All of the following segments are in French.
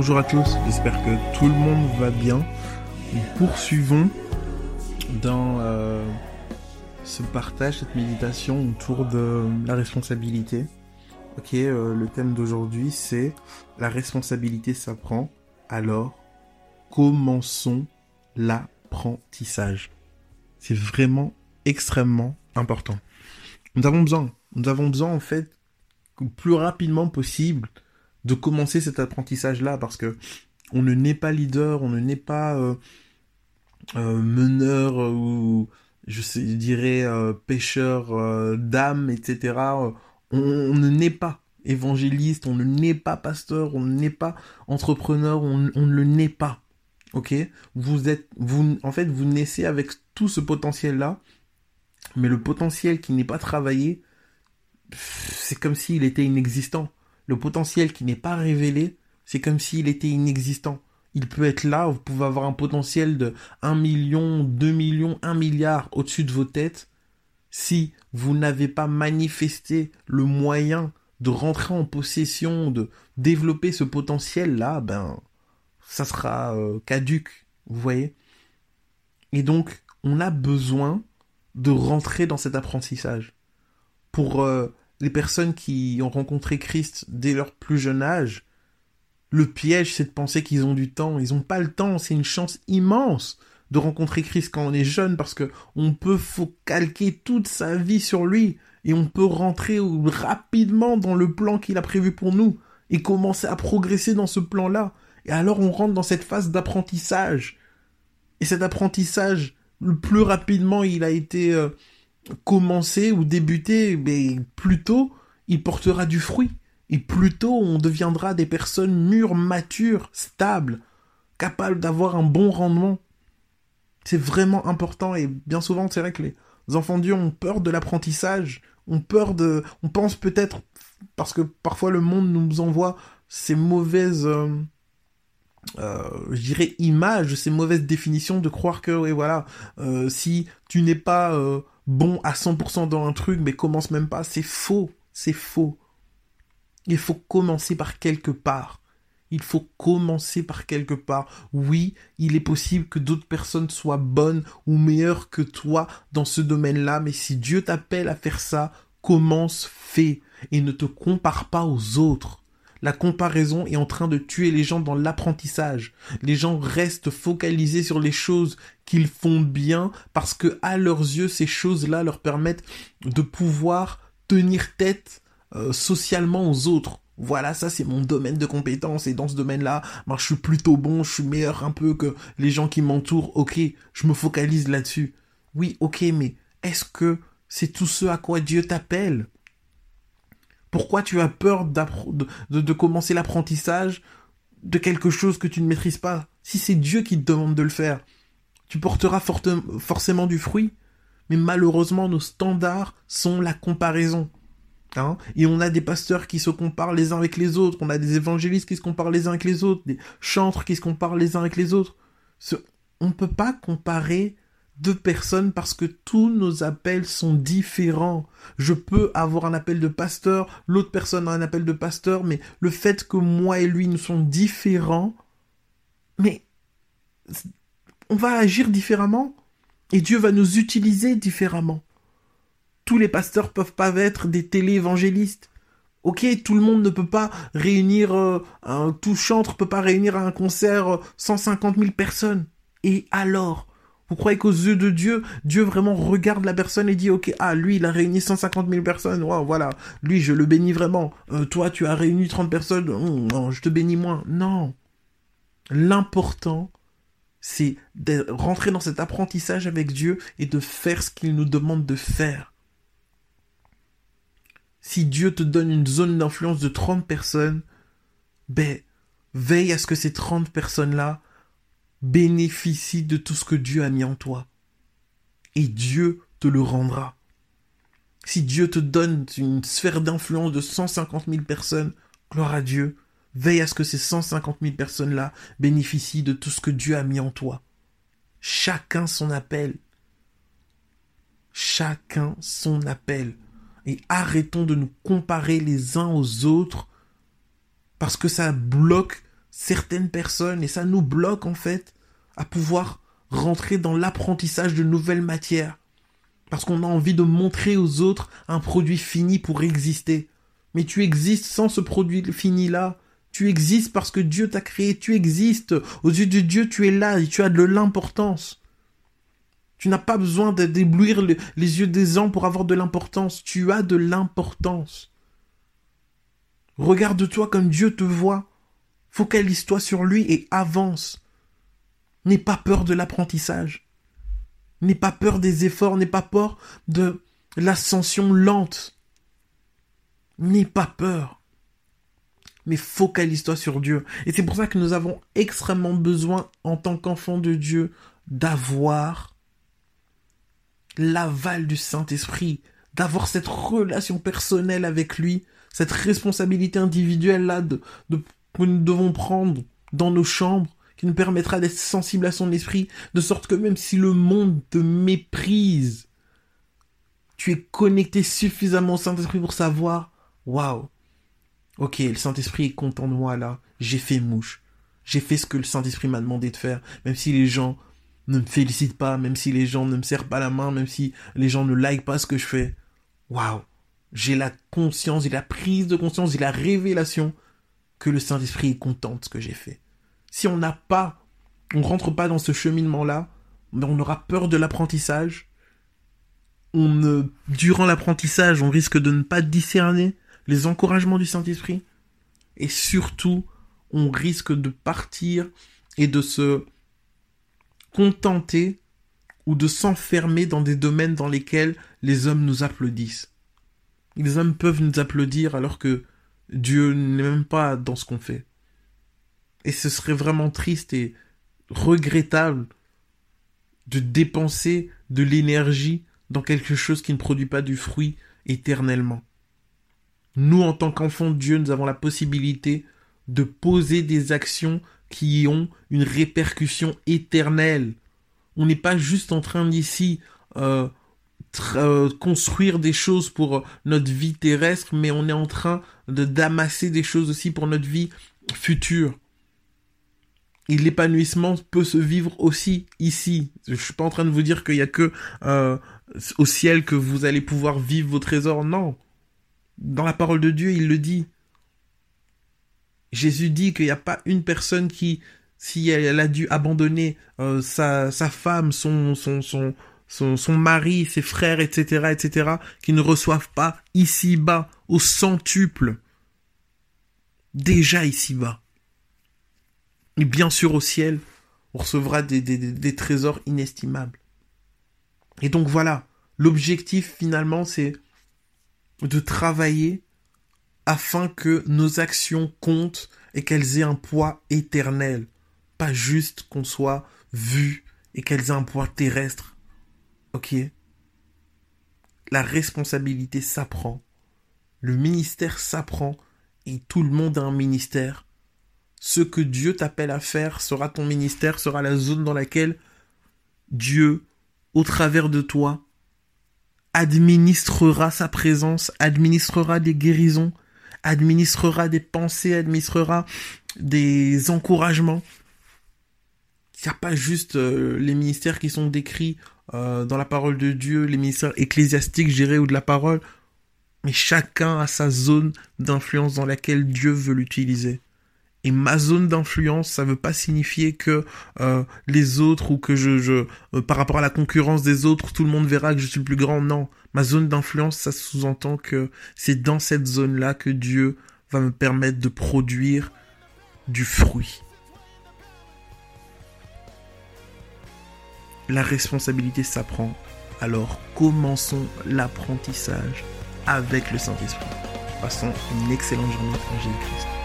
Bonjour à tous, j'espère que tout le monde va bien. Nous poursuivons dans euh, ce partage, cette méditation autour de la responsabilité. Ok, euh, le thème d'aujourd'hui c'est la responsabilité s'apprend. Alors, commençons l'apprentissage. C'est vraiment extrêmement important. Nous avons besoin, nous avons besoin en fait, le plus rapidement possible, de commencer cet apprentissage-là parce que on ne naît pas leader, on ne naît pas euh, euh, meneur ou je, dirais euh, pêcheur d'âme, etc. On, ne naît pas évangéliste, on ne naît pas pasteur, on ne naît pas entrepreneur, on, on ne le naît pas. Ok? Vous êtes, vous, en fait, vous naissez avec tout ce potentiel-là, mais le potentiel qui n'est pas travaillé, c'est comme s'il était inexistant. Le potentiel qui n'est pas révélé, c'est comme s'il était inexistant. Il peut être là, vous pouvez avoir un potentiel de 1 million, 2 millions, 1 milliard au-dessus de vos têtes. Si vous n'avez pas manifesté le moyen de rentrer en possession, de développer ce potentiel-là, ben, ça sera euh, caduque, vous voyez. Et donc, on a besoin de rentrer dans cet apprentissage. Pour euh, les personnes qui ont rencontré Christ dès leur plus jeune âge, le piège, c'est de penser qu'ils ont du temps. Ils n'ont pas le temps. C'est une chance immense de rencontrer Christ quand on est jeune parce que on peut calquer toute sa vie sur lui et on peut rentrer rapidement dans le plan qu'il a prévu pour nous et commencer à progresser dans ce plan-là. Et alors on rentre dans cette phase d'apprentissage. Et cet apprentissage, le plus rapidement il a été euh, commencer ou débuter, mais plus tôt, il portera du fruit. Et plus tôt, on deviendra des personnes mûres, matures, stables, capables d'avoir un bon rendement. C'est vraiment important et bien souvent, c'est vrai que les enfants Dieu ont peur de l'apprentissage, ont peur de, on pense peut-être parce que parfois le monde nous envoie ces mauvaises, euh, euh, je dirais images, ces mauvaises définitions de croire que, oui voilà, euh, si tu n'es pas bon à 100% dans un truc, mais commence même pas. C'est faux. C'est faux. Il faut commencer par quelque part. Il faut commencer par quelque part. Oui, il est possible que d'autres personnes soient bonnes ou meilleures que toi dans ce domaine-là, mais si Dieu t'appelle à faire ça, commence, fais, et ne te compare pas aux autres. La comparaison est en train de tuer les gens dans l'apprentissage. Les gens restent focalisés sur les choses qu'ils font bien parce que à leurs yeux ces choses-là leur permettent de pouvoir tenir tête euh, socialement aux autres. Voilà, ça c'est mon domaine de compétence et dans ce domaine-là, moi je suis plutôt bon, je suis meilleur un peu que les gens qui m'entourent. OK, je me focalise là-dessus. Oui, OK, mais est-ce que c'est tout ce à quoi Dieu t'appelle? Pourquoi tu as peur de, commencer l'apprentissage de quelque chose que tu ne maîtrises pas? Si c'est Dieu qui te demande de le faire, tu porteras forcément du fruit. Mais malheureusement, nos standards sont la comparaison. Hein et on a des pasteurs qui se comparent les uns avec les autres, on a des évangélistes qui se comparent les uns avec les autres, des chantres qui se comparent les uns avec les autres. On ne peut pas comparer deux personnes parce que tous nos appels sont différents. Je peux avoir un appel de pasteur, l'autre personne a un appel de pasteur, mais le fait que moi et lui nous sommes différents, mais on va agir différemment et Dieu va nous utiliser différemment. Tous les pasteurs peuvent pas être des téléévangélistes. Ok, tout le monde ne peut pas réunir, euh, un, tout chantre peut pas réunir à un concert 150 euh, 000 personnes. Et alors, vous croyez qu'aux yeux de Dieu, Dieu vraiment regarde la personne et dit, ok, ah, lui, il a réuni 150 000 personnes, voilà, lui, je le bénis vraiment. Euh, toi, tu as réuni 30 personnes, hum, non, je te bénis moins. Non. L'important, c'est de rentrer dans cet apprentissage avec Dieu et de faire ce qu'il nous demande de faire. Si Dieu te donne une zone d'influence de 30 personnes, ben, veille à ce que ces 30 personnes-là bénéficie de tout ce que Dieu a mis en toi. Et Dieu te le rendra. Si Dieu te donne une sphère d'influence de 150 000 personnes, gloire à Dieu, veille à ce que ces 150 000 personnes-là bénéficient de tout ce que Dieu a mis en toi. Chacun son appel. Chacun son appel. Et arrêtons de nous comparer les uns aux autres parce que ça bloque certaines personnes et ça nous bloque en fait à pouvoir rentrer dans l'apprentissage de nouvelles matières. Parce qu'on a envie de montrer aux autres un produit fini pour exister. Mais tu existes sans ce produit fini-là. Tu existes parce que Dieu t'a créé. Tu existes. Aux yeux de Dieu, tu es là et tu as de l'importance. Tu n'as pas besoin d'éblouir les yeux des gens pour avoir de l'importance. Tu as de l'importance. Regarde-toi comme Dieu te voit. Focalise-toi sur lui et avance. N'aie pas peur de l'apprentissage. N'aie pas peur des efforts, n'aie pas peur de l'ascension lente. N'aie pas peur. Mais focalise-toi sur Dieu. Et c'est pour ça que nous avons extrêmement besoin, en tant qu'enfants de Dieu, d'avoir l'aval du Saint-Esprit, d'avoir cette relation personnelle avec lui, cette responsabilité individuelle là de, que nous devons prendre dans nos chambres, qui nous permettra d'être sensibles à son esprit, de sorte que même si le monde te méprise, tu es connecté suffisamment au Saint-Esprit pour savoir, waouh, ok, le Saint-Esprit est content de moi là, j'ai fait mouche, j'ai fait ce que le Saint-Esprit m'a demandé de faire, même si les gens ne me félicitent pas, même si les gens ne me serrent pas la main, même si les gens ne like pas ce que je fais. Waouh, j'ai la conscience, j'ai la prise de conscience, j'ai la révélation que le Saint-Esprit est content de ce que j'ai fait si on n'a pas, on rentre pas dans ce cheminement-là, on aura peur de l'apprentissage. On ne, durant l'apprentissage, on risque de ne pas discerner les encouragements du Saint-Esprit. Et surtout, on risque de partir et de se contenter ou de s'enfermer dans des domaines dans lesquels les hommes nous applaudissent. Les hommes peuvent nous applaudir alors que Dieu n'est même pas dans ce qu'on fait. Et ce serait vraiment triste et regrettable de dépenser de l'énergie dans quelque chose qui ne produit pas du fruit éternellement. Nous, en tant qu'enfants de Dieu, nous avons la possibilité de poser des actions qui ont une répercussion éternelle. On n'est pas juste en train d'ici euh, construire des choses pour notre vie terrestre, mais on est en train de d'amasser des choses aussi pour notre vie future et l'épanouissement peut se vivre aussi ici. Je suis pas en train de vous dire qu'il y a que euh, au ciel que vous allez pouvoir vivre vos trésors. Non. Dans la parole de Dieu, il le dit. Jésus dit qu'il n'y a pas une personne qui, si elle, a dû abandonner euh, sa, sa femme, son, son, son, son, mari, ses frères, etc., etc., qui ne reçoivent pas ici-bas, au centuple. Déjà ici-bas. Et bien sûr au ciel, on recevra des, trésors inestimables. Et donc voilà, l'objectif finalement c'est de travailler afin que nos actions comptent et qu'elles aient un poids éternel. Pas juste qu'on soit vu et qu'elles aient un poids terrestre. Ok La responsabilité s'apprend. Le ministère s'apprend. Et tout le monde a un ministère ce que Dieu t'appelle à faire sera ton ministère, sera la zone dans laquelle Dieu, au travers de toi, administrera sa présence, administrera des guérisons, administrera des pensées, administrera des encouragements. Il n'y a pas juste euh, les ministères qui sont décrits euh, dans la parole de Dieu, les ministères ecclésiastiques, gérés ou de la parole, mais chacun a sa zone d'influence dans laquelle Dieu veut l'utiliser. Et ma zone d'influence, ça veut pas signifier que euh, les autres ou que je, je euh, par rapport à la concurrence des autres, tout le monde verra que je suis le plus grand. Non, ma zone d'influence, ça sous-entend que c'est dans cette zone-là que Dieu va me permettre de produire du fruit. La responsabilité s'apprend. Alors commençons l'apprentissage avec le Saint-Esprit. Passons une excellente journée en Jésus-Christ.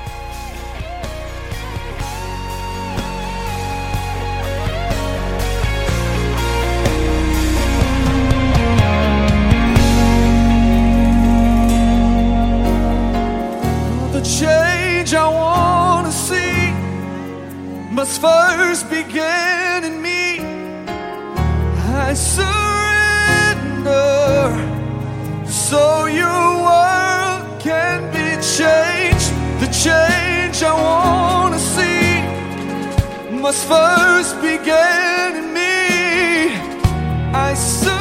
The change I want to see must first begin in me. I. Serve